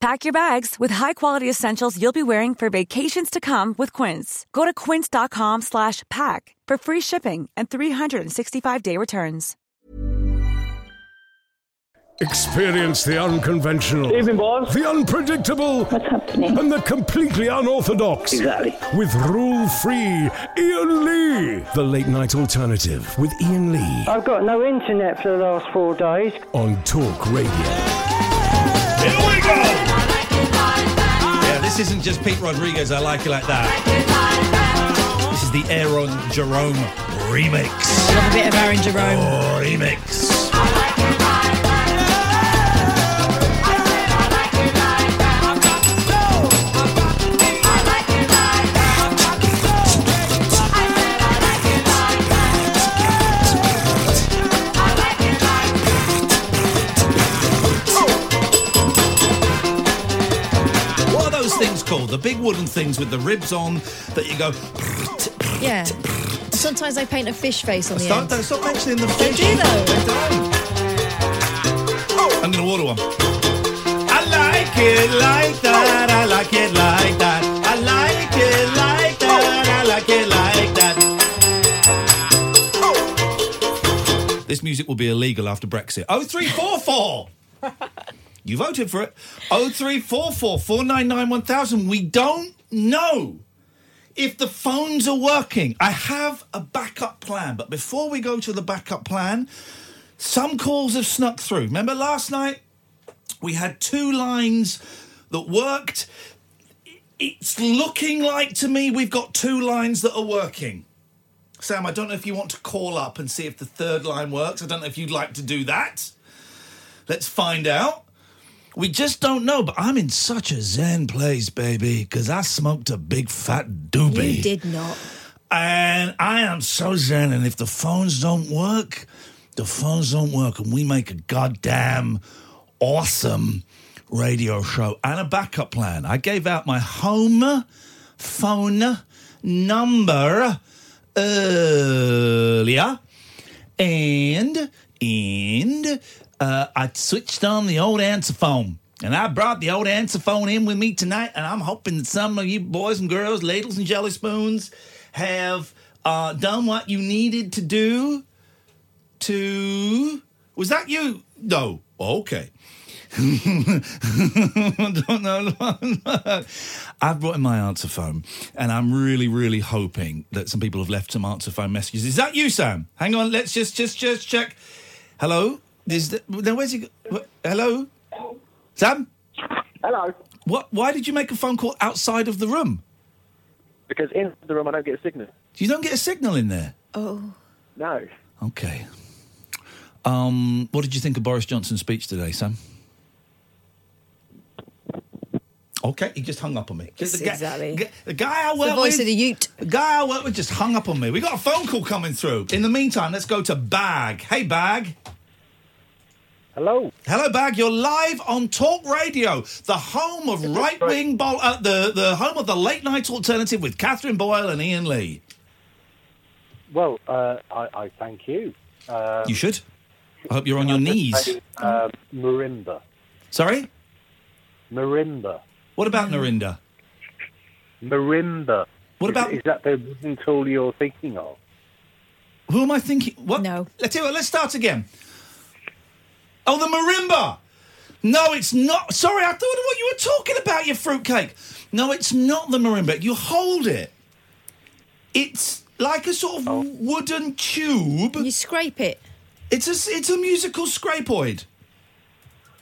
Pack your bags with high-quality essentials you'll be wearing for vacations to come with Quince. Go to quince.com/pack for free shipping and 365-day returns. Experience the unconventional, Evening, boss. the unpredictable, What's happening? and the completely unorthodox. Exactly. With rule-free Iain Lee, the late-night alternative with Iain Lee I've got no internet for the last four days. on Talk Radio. Here we go! This isn't just Pete Rodriguez, I like it like that. This is the Aaron Jerome remix. Love a bit of Aaron Jerome. Oh, remix. The big wooden things with the ribs on that you go. Yeah. Sometimes I paint a fish face on the Stop, end. don't stop mentioning the They fish. do though. I'm gonna order one. I like it like that. I like it like that. I like it like that. I like it like that. This music will be illegal after Brexit. Oh three four four. You voted for it. Oh three four four four nine nine one thousand. We don't know if the phones are working. I have a backup plan, but before we go to the backup plan, some calls have snuck through. Remember last night? We had two lines that worked. It's looking like to me we've got two lines that are working. Sam, I don't know if you want to call up and see if the third line works. I don't know if you'd like to do that. Let's find out. We just don't know, but I'm in such a zen place, baby, because I smoked a big fat doobie. You did not. And I am so zen. And if the phones don't work, the phones don't work. And we make a goddamn awesome radio show and a backup plan. I gave out my home phone number earlier. And, and, uh, I switched on the old answer phone. And I brought the old answer phone in with me tonight, and I'm hoping that some of you boys and girls, ladles and jelly spoons, have uh, done what you needed to do to. Was that you? No. Okay. I've brought in my answer phone, and I'm really, really hoping that some people have left some answer phone messages. Is that you, Sam? Hang on, let's just, just, just check. Hello. Is the, now where's he? What, hello, Sam. Hello. What? Why did you make a phone call outside of the room? Because in the room I don't get a signal. You don't get a signal in there. Oh. No. Okay. Um, what did you think of Boris Johnson's speech today, Sam? Okay, he just hung up on me. Yes, the guy, exactly. g- The guy I The voice with, of the Ute. the guy I work with just hung up on me. We got a phone call coming through. In the meantime, let's go to Bag. Hey, Bag. Hello. Hello, Bag. You're live on Talk Radio, the home of right wing bol- uh, the the home of the late night alternative with Catherine Boyle and Iain Lee. Well, uh, I, I thank you. Um, You should. I hope you're on your knees. Um, marimba. Sorry. Marimba. What about Narinda? Marimba. What about- Is, that the wooden tool you're thinking of? Who am I thinking? What? No. Let's hear it. Let's start again. Oh, the marimba. No, it's not. Sorry, I thought what you were talking about, your fruitcake. No, it's not the marimba. You hold it. It's like a sort of wooden tube. You scrape it. It's a it's a musical scrapoid.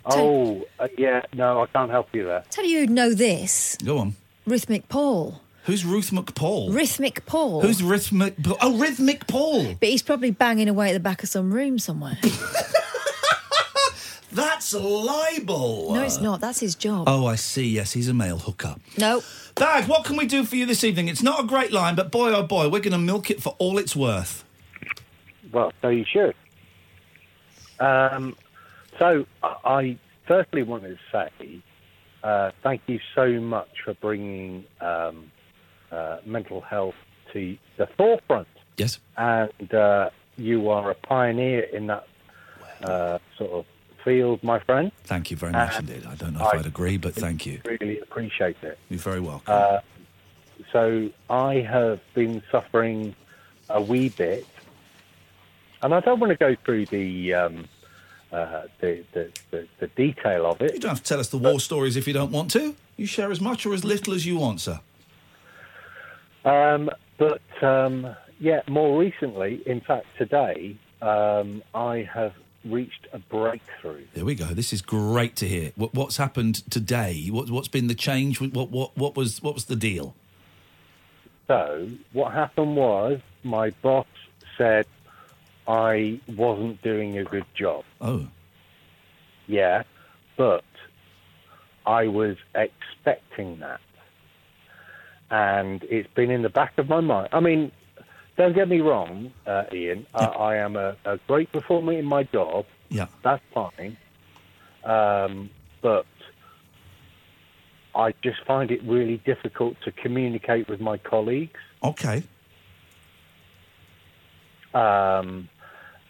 Oh, uh, yeah. No, I can't help you there. Tell you who'd know this. Go on. Rhythmic Paul. Who's Ruth McPaul? Rhythmic Paul. Who's Rhythmic? Paul? Oh, Rhythmic Paul. But he's probably banging away at the back of some room somewhere. That's libel. no, it's not. That's his job. Oh, I see. Yes, he's a male hooker. No. Bag, what can we do for you this evening? It's not a great line, but boy, oh boy, we're going to milk it for all it's worth. Well, so you should. Um, so I- I firstly wanted to say uh, thank you so much for bringing um, uh, mental health to the forefront. Yes. And uh, you are a pioneer in that uh, sort of field, my friend. Thank you very much Uh, indeed. I don't know if I I'd agree, but thank you. I really appreciate it. You're very welcome. Uh, so I have been suffering a wee bit, and I don't want to go through the um, uh, the, the, the the detail of it. you don't have to tell us the war stories if you don't want to. You share as much or as little as you want, sir. Um, but um, yeah, more recently, in fact, today, um, I have reached a breakthrough. There we go. This is great to hear. What, what's happened today? What, what's been the change? What, what, what was what was the deal? So what happened was my boss said I wasn't doing a good job. Oh, Yeah, but I was expecting that. And it's been in the back of my mind. I mean, don't get me wrong, uh, Iain. I, I am a, a great performer in my job. yeah. That's fine. Um, but I just find it really difficult to communicate with my colleagues. Okay. Um,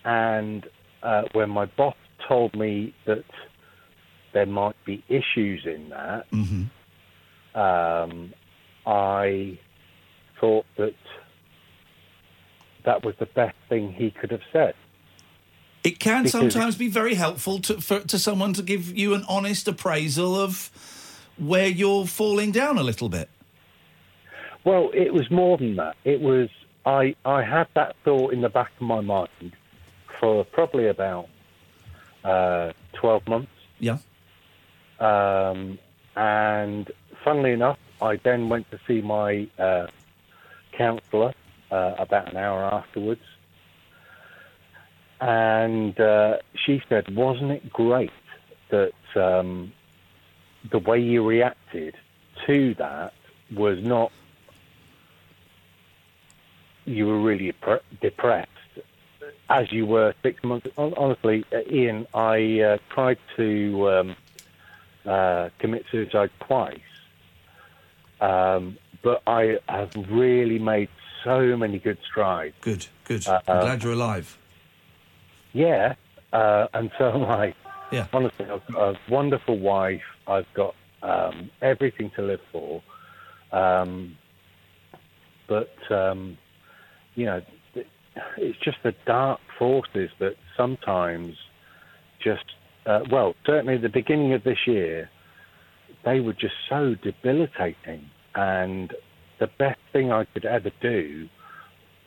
and uh, when my boss told me that there might be issues in that, hmm um, I thought that that was the best thing he could have said. It can Because- sometimes be very helpful to for, to someone to give you an honest appraisal of where you're falling down a little bit. Well, it was more than that. It was I I had that thought in the back of my mind for probably about uh, twelve months. Yeah. Um, and funnily enough, I then went to see my uh, counsellor uh, about an hour afterwards. And uh, she said, Wasn't it great that um, the way you reacted to that was not, you were really depressed as you were six months. Honestly, uh, Iain, I uh, tried to um, uh, commit suicide twice, um, but I have really made so many good strides. Good. Good. Uh, I'm glad you're alive. Yeah, uh, and so am I. Yeah. Honestly, I've got a wonderful wife. I've got um, everything to live for. Um, but, um, you know, it's just the dark forces that sometimes just, uh, well, certainly the beginning of this year, they were just so debilitating. And the best thing I could ever do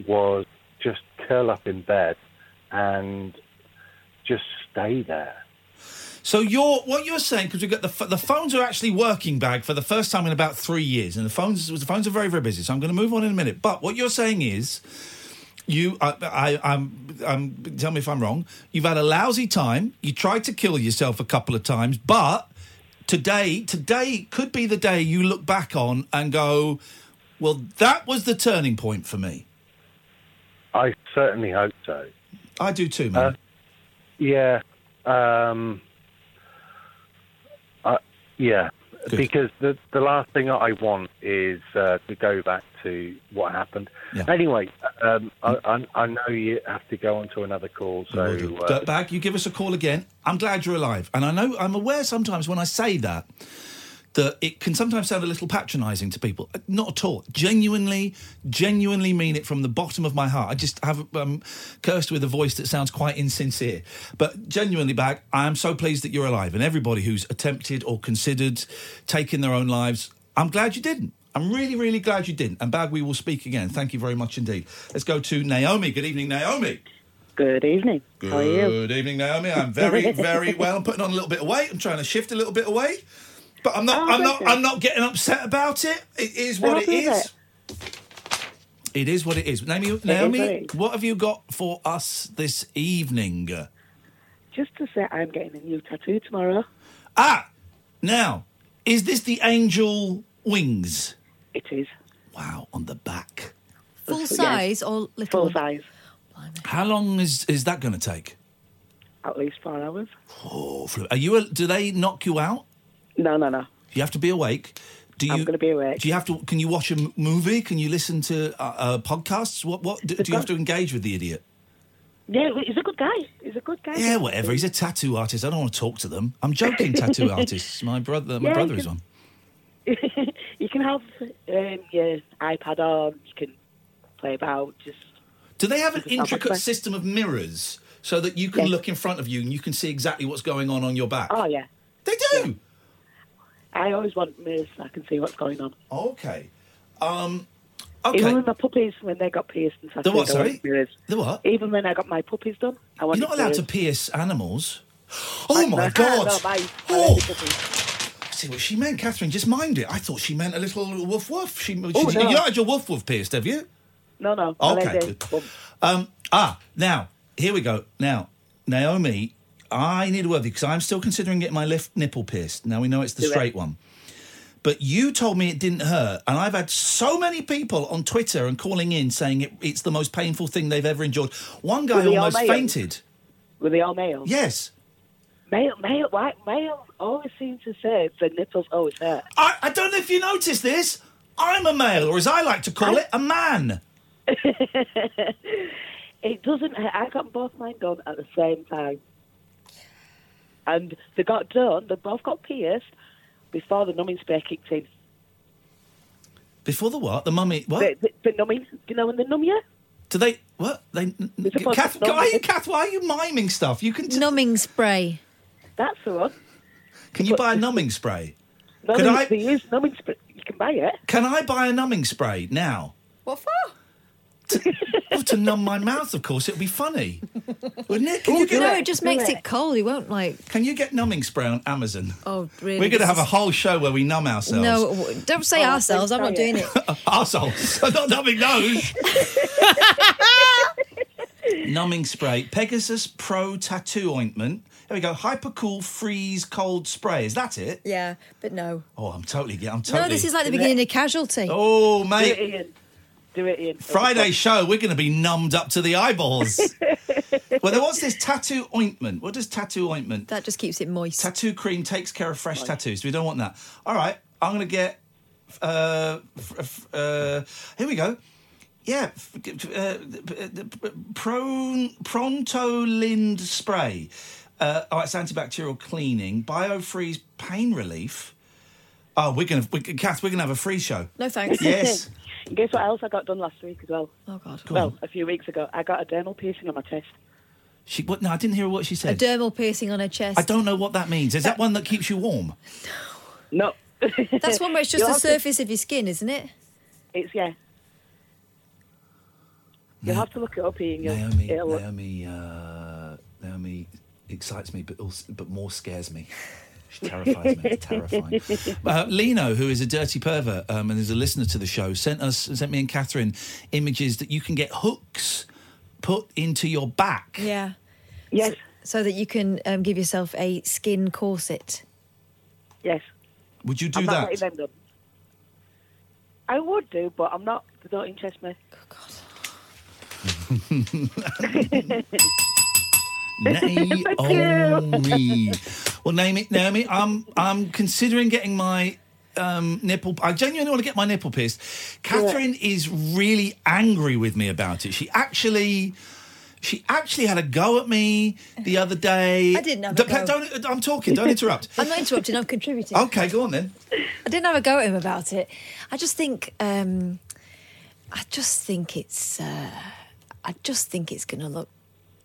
was just curl up in bed and just stay there. So you're what you're saying because we've got the the phones are actually working bag for the first time in about three years, and the phones the phones are very very busy. So I'm going to move on in a minute. But what you're saying is, you I, I I'm I'm tell me if I'm wrong. You've had a lousy time. You tried to kill yourself a couple of times, but today today could be the day you look back on and go, well, that was the turning point for me. I certainly hope so. I do too, man. Uh, Yeah. Um, uh, yeah. Good. Because the the last thing I want is uh, to go back to what happened. Yeah. Anyway, um, I, I, I know you have to go on to another call, so uh, Dirtbag, you give us a call again. I'm glad you're alive. And I know, I'm aware sometimes when I say that, that it can sometimes sound a little patronising to people. Not at all. Genuinely, genuinely mean it from the bottom of my heart. I just have um, cursed with a voice that sounds quite insincere. But genuinely, Bag, I am so pleased that you're alive. And everybody who's attempted or considered taking their own lives, I'm glad you didn't. I'm really, really glad you didn't. And Bag, we will speak again. Thank you very much indeed. Let's go to Naomi. Good evening, Naomi. Good evening. Good How are you? evening, Naomi. I'm very, very well. I'm putting on a little bit of weight. I'm trying to shift a little bit of weight, but I'm not. Oh, I'm not. bless you. I'm not getting upset about it. It is what How it is is. It is what it is. Naomi, what Naomi, it is. what have you got for us this evening? Just to say, I'm getting a new tattoo tomorrow. Ah, now, is this the angel wings? It is Wow, on the back. Full size or little? full size, How long is is that going to take? at least four hours. Oh, are you? A, do they knock you out? No, no, no. You have to be awake. Do you? I'm going to be awake. Do you have to? Can you watch a m- movie? Can you listen to uh, uh, podcasts? What? What? Do, do you have to engage with the idiot? Yeah, he's a good guy. He's a good guy. Yeah, whatever. He's a tattoo artist. I don't want to talk to them. I'm joking. tattoo artists. My brother. My Yeah, brother you is one. you can have um, your iPad on. You can play about. Just Do they have an intricate system of mirrors so that you can look in front of you and you can see exactly what's going on on your back? oh yeah. They do. I always want mirrors so I can see what's going on. Okay. Um. Even Okay. with my puppies, when they got pierced and tattooed, The what? Sorry. mirrors. The what? Even when I got my puppies done, I want You're not allowed to pierce animals. Oh my No, god! No, my, oh. I see what she meant, Catherine. Just mind it. I thought she meant a little woof woof. She, Oh, she- no. you not had your woof woof pierced, have you? No, no. Okay, lady good. bum. Um, ah, now here we go. Now, Naomi, I need a word with you because I'm still considering getting my left nipple pierced. Now we know it's the Do it. straight one, but you told me it didn't hurt, and I've had so many people on Twitter and calling in saying it, it's the most painful thing they've ever endured. One guy almost fainted. Were they all males? Yes, Male, male, why, males always seem to say the nipples always hurt. I, I don't know if you noticed this. I'm a male, or as I like to call it, a man. It doesn't hurt. I got both mine done at the same time. And they got done, they both got pierced before the numbing spray kicked in. Before the what? The mummy? What? The, the, the numbing, you know when they numb you? Do they? What? They? Kath, to why are you, you. Kath? Why are you miming stuff? You can. T- Numbing spray. That's the one. can you buy a numbing spray? Numbing, Could I- use numbing spray. You can buy it. Can I buy a numbing spray now? What for? Well, to numb my mouth, of course. It would be funny, wouldn't it? Can oh, you get? No, it just makes it. it cold. It won't like. Can you get numbing spray on Amazon? Oh, really? We're going to have a whole show where we numb ourselves. No, don't say Oh, ourselves. I'm not doing it. it. Arseholes. not numbing nose. numbing spray. Pegasus Pro Tattoo Ointment. There we go. Hypercool Freeze Cold Spray. Is that it? Yeah, but no. Oh, I'm totally. I'm totally. No, this is like the beginning of Casualty. Oh, Do mate. It, Iain. Do it, Iain. Friday show, we're going to be numbed up to the eyeballs. well, then what's this tattoo ointment? What does tattoo ointment? That just keeps it moist. Tattoo cream takes care of fresh tattoos. We don't want that. All right, I'm going to get. Uh, f- f- uh, here we go. Yeah, f- uh, Pron- Pronto Lind spray. Uh, oh, it's antibacterial cleaning, biofreeze pain relief. Oh, we're gonna, we, Kath, we're gonna have a free show. no thanks. Yes. And guess what else I got done last week as well? Oh God. Go well, on. a few weeks ago, I got a dermal piercing on my chest. She, what, no, I didn't hear what she said. A dermal piercing on her chest. I don't know what that means. Is that one that keeps you warm? No. That's one where it's just You'll the have to- surface of your skin, isn't it? It's yeah. You'll have to look it up, Iain. You'll- Naomi, it'll- Naomi, uh, Naomi excites me, but also, but more scares me. She terrifies me. It's terrifying. Uh, Lino, who is a dirty pervert um, and is a listener to the show, sent us, sent me and Catherine images that you can get hooks put into your back. Yeah. Yes, So that you can um, give yourself a skin corset. yes. Would you do I'm that? them. I would do, but I'm not. They don't interest me. Naomi. Well, Naomi, Naomi, I'm I'm considering getting my um, nipple. I genuinely want to get my nipple pierced. Catherine is really angry with me about it. She actually. She actually had a go at me the other day. I didn't have a Don't- go. Don't, I'm talking. Don't interrupt. I'm not interrupting, I'm contributing. okay, go on then. I didn't have a go at him about it. I just think, um, I just think it's, uh, I just think it's going to look.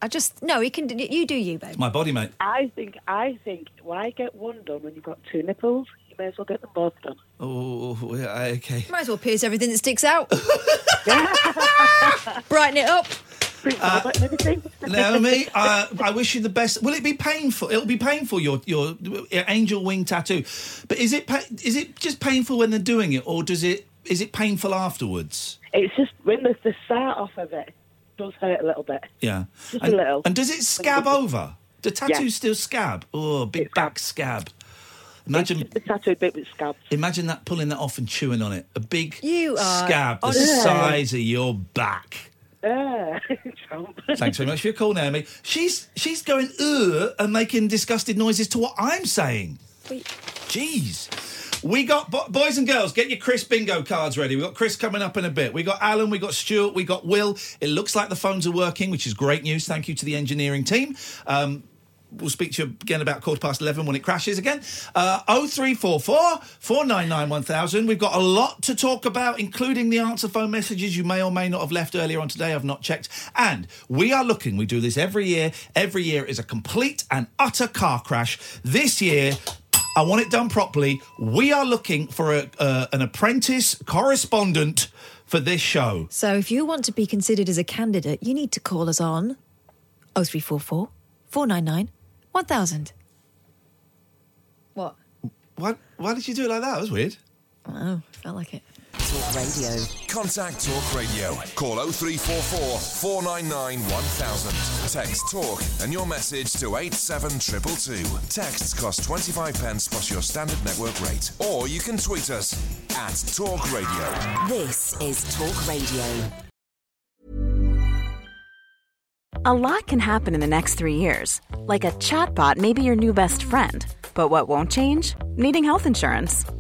I just no, you can. You do you, babe. My body, mate. I think. I think. Why get one done when you've got two nipples? You may as well get them both done. Oh, yeah, okay. Might as well pierce everything that sticks out. Brighten it up. Uh, Naomi, uh, I wish you the best. Will it be painful? It'll be painful your your angel wing tattoo, but is it pa- is it just painful when they're doing it, or does it is it painful afterwards? It's just when the, the start off of it does hurt a little bit. Yeah, Just and, a little. And does it scab over? The tattoo Yeah. still scab? Oh, big back scab. Imagine The tattoo bit with scabs. imagine that pulling that off and chewing on it. A big You are scab the honestly- size of your back. Uh, Trump. Thanks very much for your call, Naomi. She's she's going ugh and making disgusted noises to what I'm saying. Jeez. We got bo- boys and girls. Get your Chris bingo cards ready. We got Chris coming up in a bit. We got Alan. We got Stuart. We got Will. It looks like the phones are working, which is great news. Thank you to the engineering team. Um, We'll speak to you again about quarter past 11 when it crashes again. Uh, 0344 499 1000. We've got a lot to talk about, including the answer phone messages you may or may not have left earlier on today. I've not checked. And we are looking, we do this every year. Every year is a complete and utter car crash. This year, I want it done properly. We are looking for a, uh, an apprentice correspondent for this show. So if you want to be considered as a candidate, you need to call us on 0344 499 1000. What? Why, why did you do it like that? That was weird. Oh, felt like it. Talk Radio. Contact Talk Radio. Call 0344 499 1000. Text Talk and your message to 87222. Texts cost 25 pence plus your standard network rate. Or you can tweet us at Talk Radio. This is Talk Radio. A lot can happen in the next three years. Like a chatbot may be your new best friend. But what won't change? Needing health insurance.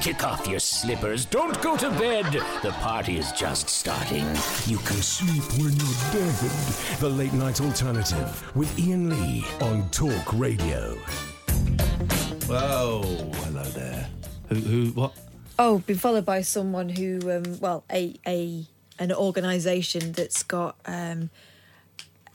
Kick off your slippers. Don't go to bed. The party is just starting. You can sleep when you're dead. The Late Night Alternative with Iain Lee on Talk Radio. Whoa, hello there. Who, who, what? Oh, been followed by someone who, um, well, a a an organisation that's got um,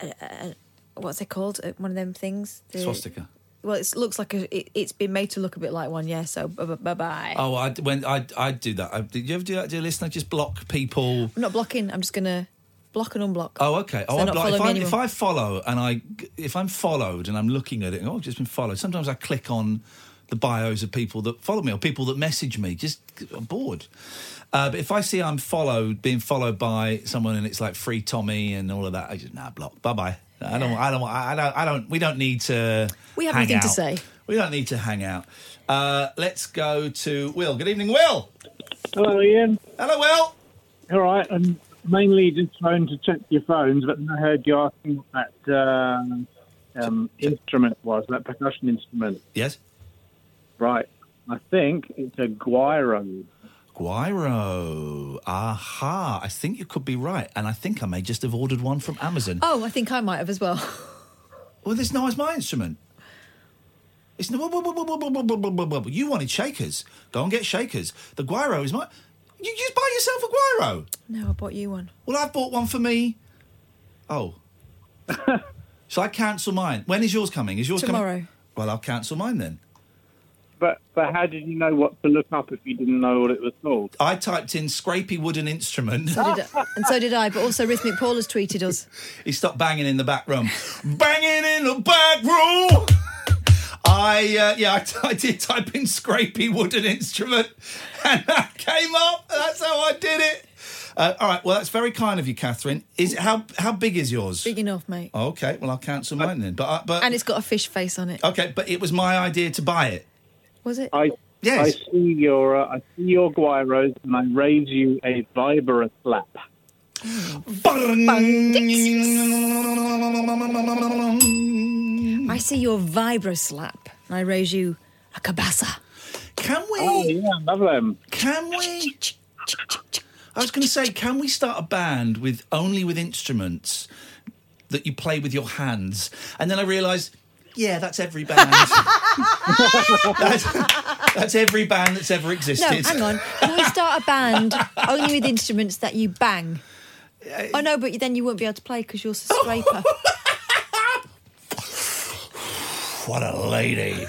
a, a, what's it called? Uh, One of them things. The- Swastika. Well, it looks like a, it, it's been made to look a bit like one. Yeah. So bye bye. Oh, I when I I do that. I, did you ever do that, dear listener? Just block people. I'm not blocking. I'm just gonna block and unblock. Oh, okay. So Oh, like, if, I, if. I follow and I if I'm followed and I'm looking at it, oh, I've just been followed. Sometimes I click on the bios of people that follow me or people that message me. Just I'm bored. Uh, but if I see I'm followed, being followed by someone, and it's like free Tommy and all of that, I just nah block. Bye bye. I don't. I don't. I don't. I don't. We don't need to. We have hang nothing to say. We don't need to hang out. Uh, let's go to Will. Good evening, Will. Hello, Iain. Hello, Will. All right, I'm mainly just trying to check your phones, but I heard you asking what that uh, um, instrument was, that percussion instrument. Yes. Right. I think it's a guiro. Guiro. Aha. I think you could be right. And I think I may just have ordered one from Amazon. Oh, I think I might have as well. Well, this now is my instrument. It's no. You wanted shakers. Go and get shakers. The guiro is my. You just buy yourself a Guiro. No, I bought you one. Well, I've bought one for me. Oh. Shall I cancel mine? When is yours coming? Is yours Tomorrow. coming? Well, I'll cancel mine then. But but how did you know what to look up if you didn't know what it was called? I typed in "scrapy wooden instrument. So did I, and so did I. But also, Rhythmic Paul has tweeted us. he stopped banging in the back room. banging in the back room. I uh, yeah, I, I did type in "scrapy wooden instrument, and that came up. That's how I did it. Uh, all right, well, that's very kind of you, Catherine. Is how how big is yours? Big enough, mate. Okay, well, I'll cancel mine then. But uh, but And it's got a fish face on it. okay, but it was my idea to buy it. Was it? I Yes. I see your uh, I see your Guiros and I raise you a Vibra slap. I see your vibra slap, and I raise you a cabasa. Can we? Oh yeah, love them. Can we? I was going to say, can we start a band with only with instruments that you play with your hands? And then I realised, yeah, that's every band. that's, that's every band that's ever existed. No, existed. hang on. Can we start a band only with instruments that you bang? Oh no, but then you won't be able to play because you're a scraper. What a lady.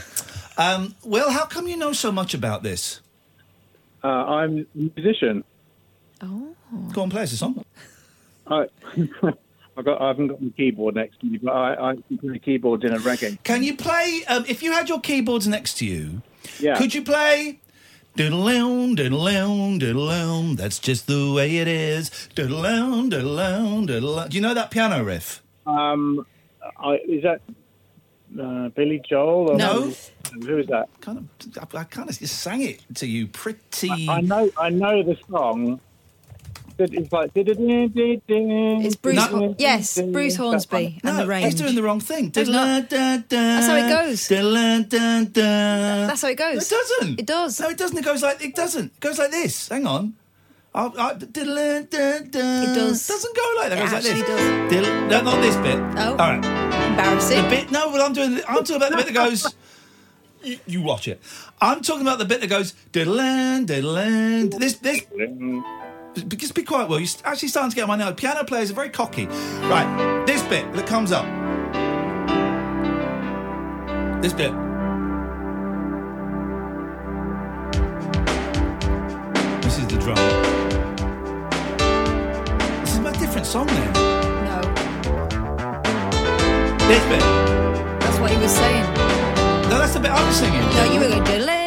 Um, well, how come you know so much about this? Uh, I'm a musician. Oh. Go on, play us a song. I I got I haven't got my keyboard next to me, but I, I can play keyboards in a reggae. Can you play, um, if you had your keyboards next to you, Yeah. could you play diddle-own, diddle-own, diddle-own, that's just the way it is, diddle-own, diddle-own, diddle-own. Do you know that piano riff? Um, I, is that uh, Billy Joel? Or No. Who is that? Kind of, I, I kind of sang it to you pretty... I know I know the song. It- It's like it's Bruce- yes, Bruce Hornsby and no, the range. he's doing the wrong thing. No. That's how it goes. That's how it goes. It doesn't. It does. No, it doesn't. It goes like it doesn't. It goes like this. Hang on. I'll, I, it It does. Doesn't go like that. It It goes like this. actually does. Diddle- no, not this bit. Oh. All right. Embarrassing. The bit. No, but I'm doing. I'm talking about the bit that goes. You, you watch it. I'm talking about the bit that goes diddle diddle This this. Just be quiet, Will. You're actually starting to get on my nerves. Piano players are very cocky. Right, this bit that comes up. This bit. This is the drum. This is a different song then. No, This bit. that's what he was saying. No, that's the bit I was singing. No, you were going diddle Well,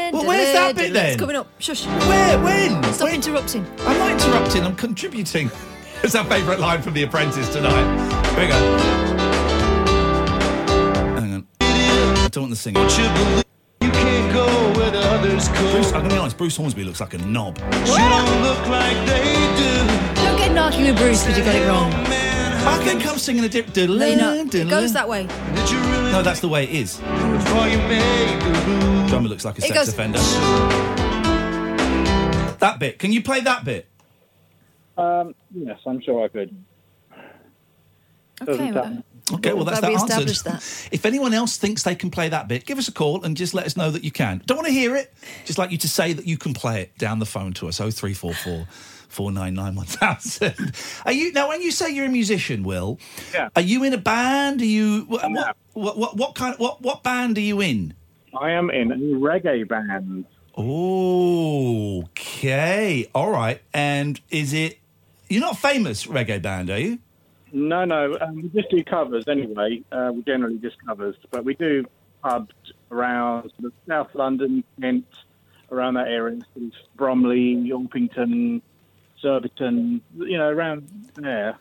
where's that bit then? It's coming up. Shush. Where? When? Stop When? interrupting. I'm not interrupting, I'm contributing. It's our favourite line from The Apprentice tonight. Here we go. Hang on. I don't want the singing. You can't go where the others go. Bruce, I'm going to be honest, Bruce Hornsby looks like a knob. You don't look like they do. Don't get narky with Bruce because you got it wrong. I think I'm singing a dip. diddle- No, you're not. It diddle- goes that way. No, that's the way it is. Before you make a move. Drummer looks like a It sex goes- offender. That bit. Can you play that bit? Um, yes, I'm sure I could. Okay, Doesn't well, sound- Okay, well, that's Glad we that answered. established that. If anyone else thinks they can play that bit, give us a call and just let us know that you can. Don't want to hear it, just like you to say that you can play it down the phone to us 0344 499 1000. Are you now when you say you're a musician, Will? Yeah. Are you in a band? Are you what, what, what, what, kind what what band are you in? I am in a reggae band. Oh, okay. All right. And is it you're not a famous reggae band, are you? No, no, um, we just do covers anyway. Uh, we generally just covers, but we do pubs around South London, Kent, around that area, Bromley, Orpington, Surbiton, you know, around there.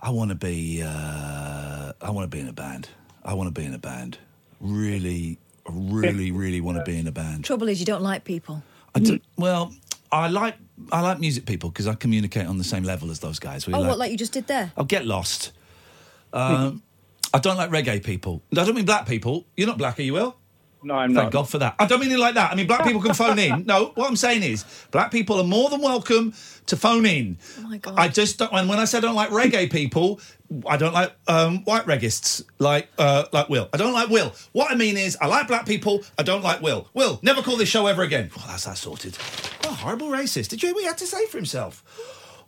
I want to be. Uh, I want to be in a band. I want to be in a band. Really, really, really want to be in a band. Trouble is, you don't like people. I do, well, I like I like music people because I communicate on the same level as those guys. We Oh, like, what, like you just did there? I'll get lost. Um, I don't like reggae people. I don't mean black people. You're not black, are you, Will? No, I'm Thank not. Thank God for that. I don't mean it like that. I mean, black people can phone in. No, what I'm saying is, black people are more than welcome to phone in. Oh my god. I just don't. And when I say I don't like reggae people, I don't like um, white reggists like uh, like Will. I don't like Will. What I mean is, I like black people. I don't like Will. Will, never call this show ever again. Well, that's that sorted. What a horrible racist. Did you hear what he had to say for himself?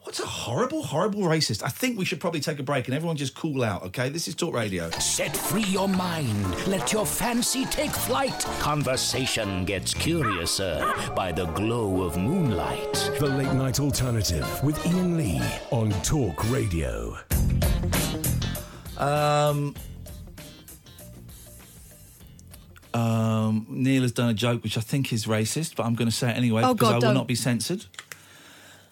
What's a horrible, horrible racist? I think we should probably take a break and everyone just cool out. Okay, this is Talk Radio. Set free your mind. Let your fancy take flight. Conversation gets curiouser by the glow of moonlight. The Late Night Alternative with Iain Lee on Talk Radio. Um, um, Neil has done a joke which I think is racist, but I'm going to say it anyway Oh, because God, I will don't. not be censored.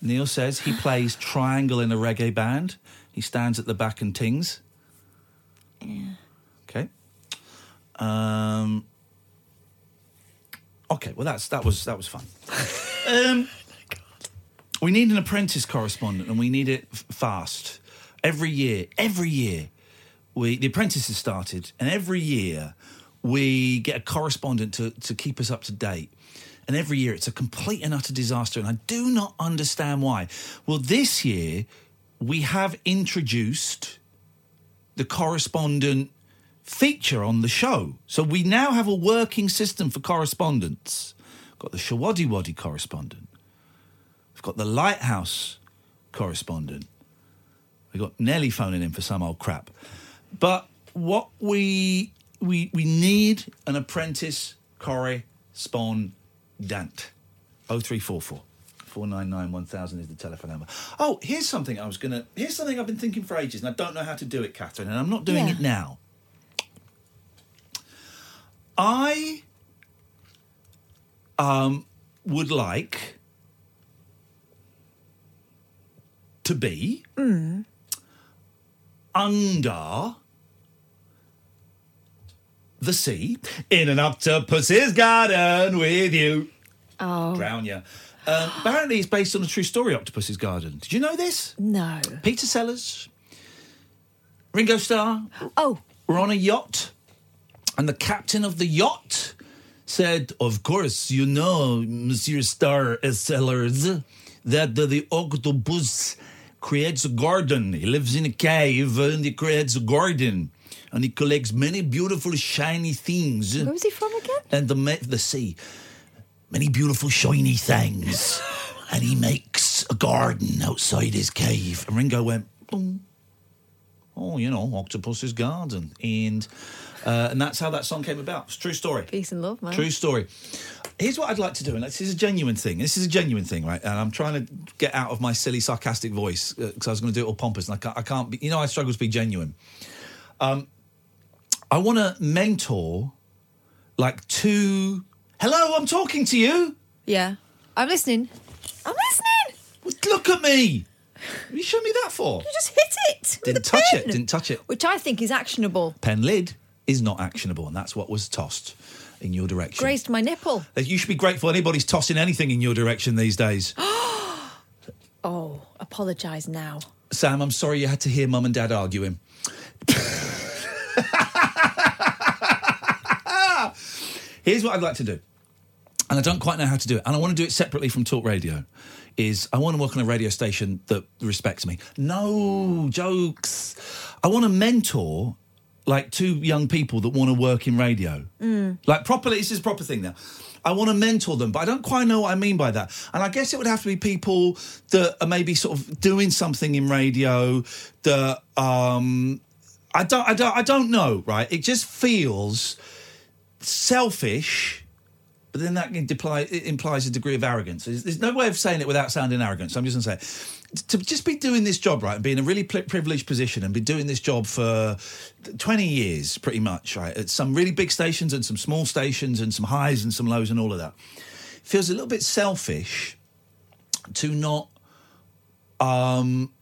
Neil says he plays triangle in a reggae band. He stands at the back and tings. Yeah. Okay. Um. Okay. Well, that's that was that was fun. um. We need an apprentice correspondent, and we need it f- fast. Every year, every year, we the apprentice has started, and every year we get a correspondent to to keep us up to date. And every year it's a complete and utter disaster, and I do not understand why. Well, this year we have introduced the correspondent feature on the show. So we now have a working system for correspondence. Got the Showaddywaddy correspondent. We've got the Lighthouse correspondent. We've got Nelly phoning in for some old crap. But what we we we need an apprentice correspondent. 0344 499 1000 is the telephone number. Oh, here's something I was going to. Here's something I've been thinking for ages, and I don't know how to do it, Catherine, and I'm not doing Yeah. it now. I um, would like to be Mm. under the sea in an octopus's garden with you. Oh. Drown you. Um, apparently, it's based on a true story, Octopus's Garden. Did you know this? No. Peter Sellers, Ringo Starr. Oh. We're on a yacht, and the captain of the yacht said, Of course, you know, Monsieur Starr Sellers, that the, the octopus creates a garden. He lives in a cave uh, and he creates a garden. And he collects many beautiful, shiny things. Where was he from again? And the, ma- the sea. Many beautiful, shiny things. and he makes a garden outside his cave. And Ringo went, boom. Oh, you know, Octopus's Garden. And uh, and that's how that song came about. It's a true story. Peace and love, man. True story. Here's what I'd like to do, and this is a genuine thing. This is a genuine thing, right? And I'm trying to get out of my silly, sarcastic voice because I was going to do it all pompous, and I can't. I can't be. You know, I struggle to be genuine. Um, I want to mentor like two. Hello, I'm talking to you. Yeah. I'm listening. I'm listening. Look at me. What are you showed me that for? You just hit it. Didn't touch pen, it. Didn't touch it. Which I think is actionable. Pen lid is not actionable, and that's what was tossed in your direction. Grazed my nipple. You should be grateful anybody's tossing anything in your direction these days. Oh, apologise now. Sam, I'm sorry you had to hear mum and dad arguing. Here's what I'd like to do. And I don't quite know how to do it. And I want to do it separately from Talk Radio. Is I want to work on a radio station that respects me. No jokes. I want to mentor like two young people that want to work in radio. Mm. Like properly, this is a proper thing now. I want to mentor them, but I don't quite know what I mean by that. And I guess it would have to be people that are maybe sort of doing something in radio that um I don't I don't I don't know, right? It just feels selfish, but then that imply, implies a degree of arrogance. There's, there's no way of saying it without sounding arrogant. So I'm just going to say, to just be doing this job right and be in a really pri- privileged position and be doing this job for 20 years, pretty much, right, at some really big stations and some small stations and some highs and some lows and all of that, feels a little bit selfish to not um,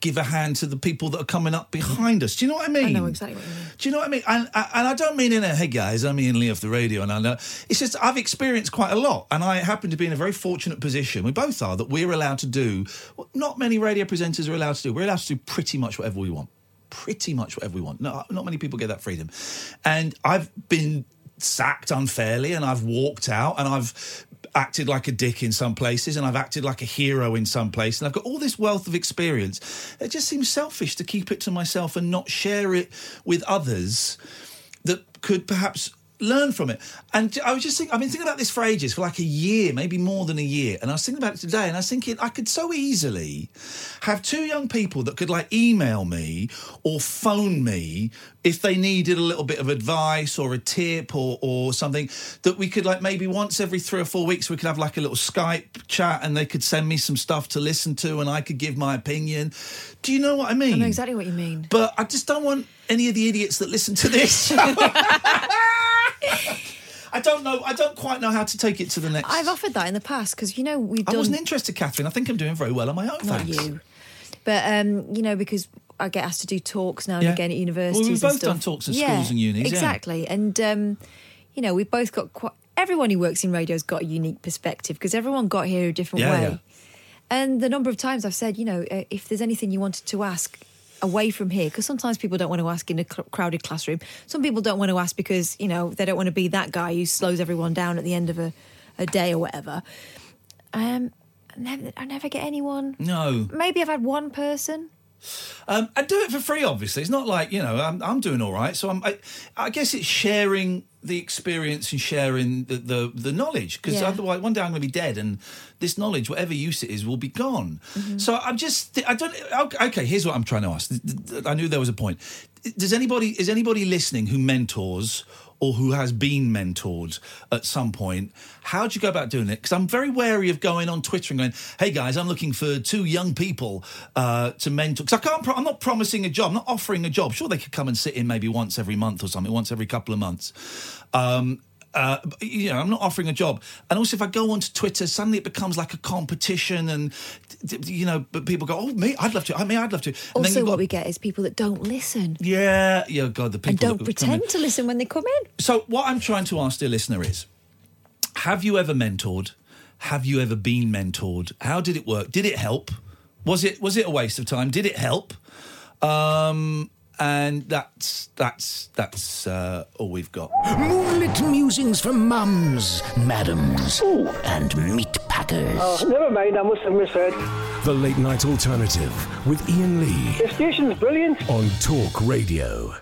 give a hand to the people that are coming up behind us. Do you know what I mean? I know exactly what you mean. Do you know what I mean? And, and I don't mean in a hey guys, I'm Iain Lee off the radio, and I know it's just I've experienced quite a lot, and I happen to be in a very fortunate position. We both are that we're allowed to do what not many radio presenters are allowed to do. We're allowed to do pretty much whatever we want, pretty much whatever we want. No, not many people get that freedom, and I've been sacked unfairly and I've walked out and I've acted like a dick in some places and I've acted like a hero in some place and I've got all this wealth of experience. It just seems selfish to keep it to myself and not share it with others that could perhaps learn from it. And I was just thinking, I've been thinking about this for ages, for like a year, maybe more than a year. And I was thinking about it today and I was thinking I could so easily have two young people that could like email me or phone me if they needed a little bit of advice or a tip or, or something that we could like maybe once every three or four weeks we could have like a little Skype chat and they could send me some stuff to listen to and I could give my opinion. Do you know what I mean? I know exactly what you mean. But I just don't want any of the idiots that listen to this. I don't know. I don't quite know how to take it to the next. I've offered that in the past because you know we've I wasn't interested, Catherine. I think I'm doing very well on my own. Not thanks. you. But um, you know, because I get asked to do talks now and Yeah. again at Well, we've universities. and both done talks in Yeah, schools and unis, yeah. Exactly, and um, you know, we've both got quite. Everyone who works in radio's got a unique perspective because everyone got here a different Yeah, way. yeah. And the number of times I've said, you know, uh, if there's anything you wanted to ask away from here, because sometimes people don't want to ask in a cl- crowded classroom. Some people don't want to ask because, you know, they don't want to be that guy who slows everyone down at the end of a, a day or whatever. Um, I never, I never get anyone. No. Maybe I've had one person. Um, I do it for free, obviously. It's not like, you know, I'm, I'm doing all right. So I'm, I, I guess it's sharing the experience and sharing the, the, the knowledge because Yeah. otherwise one day I'm going to be dead and this knowledge, whatever use it is, will be gone. So I'm just, I don't, okay, here's what I'm trying to ask. I knew there was a point. Does anybody, is anybody listening who mentors or who has been mentored at some point, how do you go about doing it? Because I'm very wary of going on Twitter and going, "Hey guys, I'm looking for two young people uh, to mentor." Because I can't, pro- I'm not promising a job, I'm not offering a job. Sure, they could come and sit in maybe once every month or something, once every couple of months. Um, uh, you know, I'm not offering a job. And also, if I go onto Twitter, suddenly it becomes like a competition, and you know, but people go, "Oh, me, I'd love to. I mean, I'd love to." And Also, what got- we get is people that don't listen yeah, yeah, God, the people and don't pretend to listen when they come in. So, what I'm trying to ask, dear listener, is have you ever mentored? Have you ever been mentored? How did it work? Did it help? Was it was it a waste of time? Did it help? Um, and that's that's that's uh, all we've got. Moonlit musings from mums, madams, and meat packers. Oh, never mind, I must have misheard. The Late Night Alternative with Iain Lee The station's brilliant. on Talk Radio.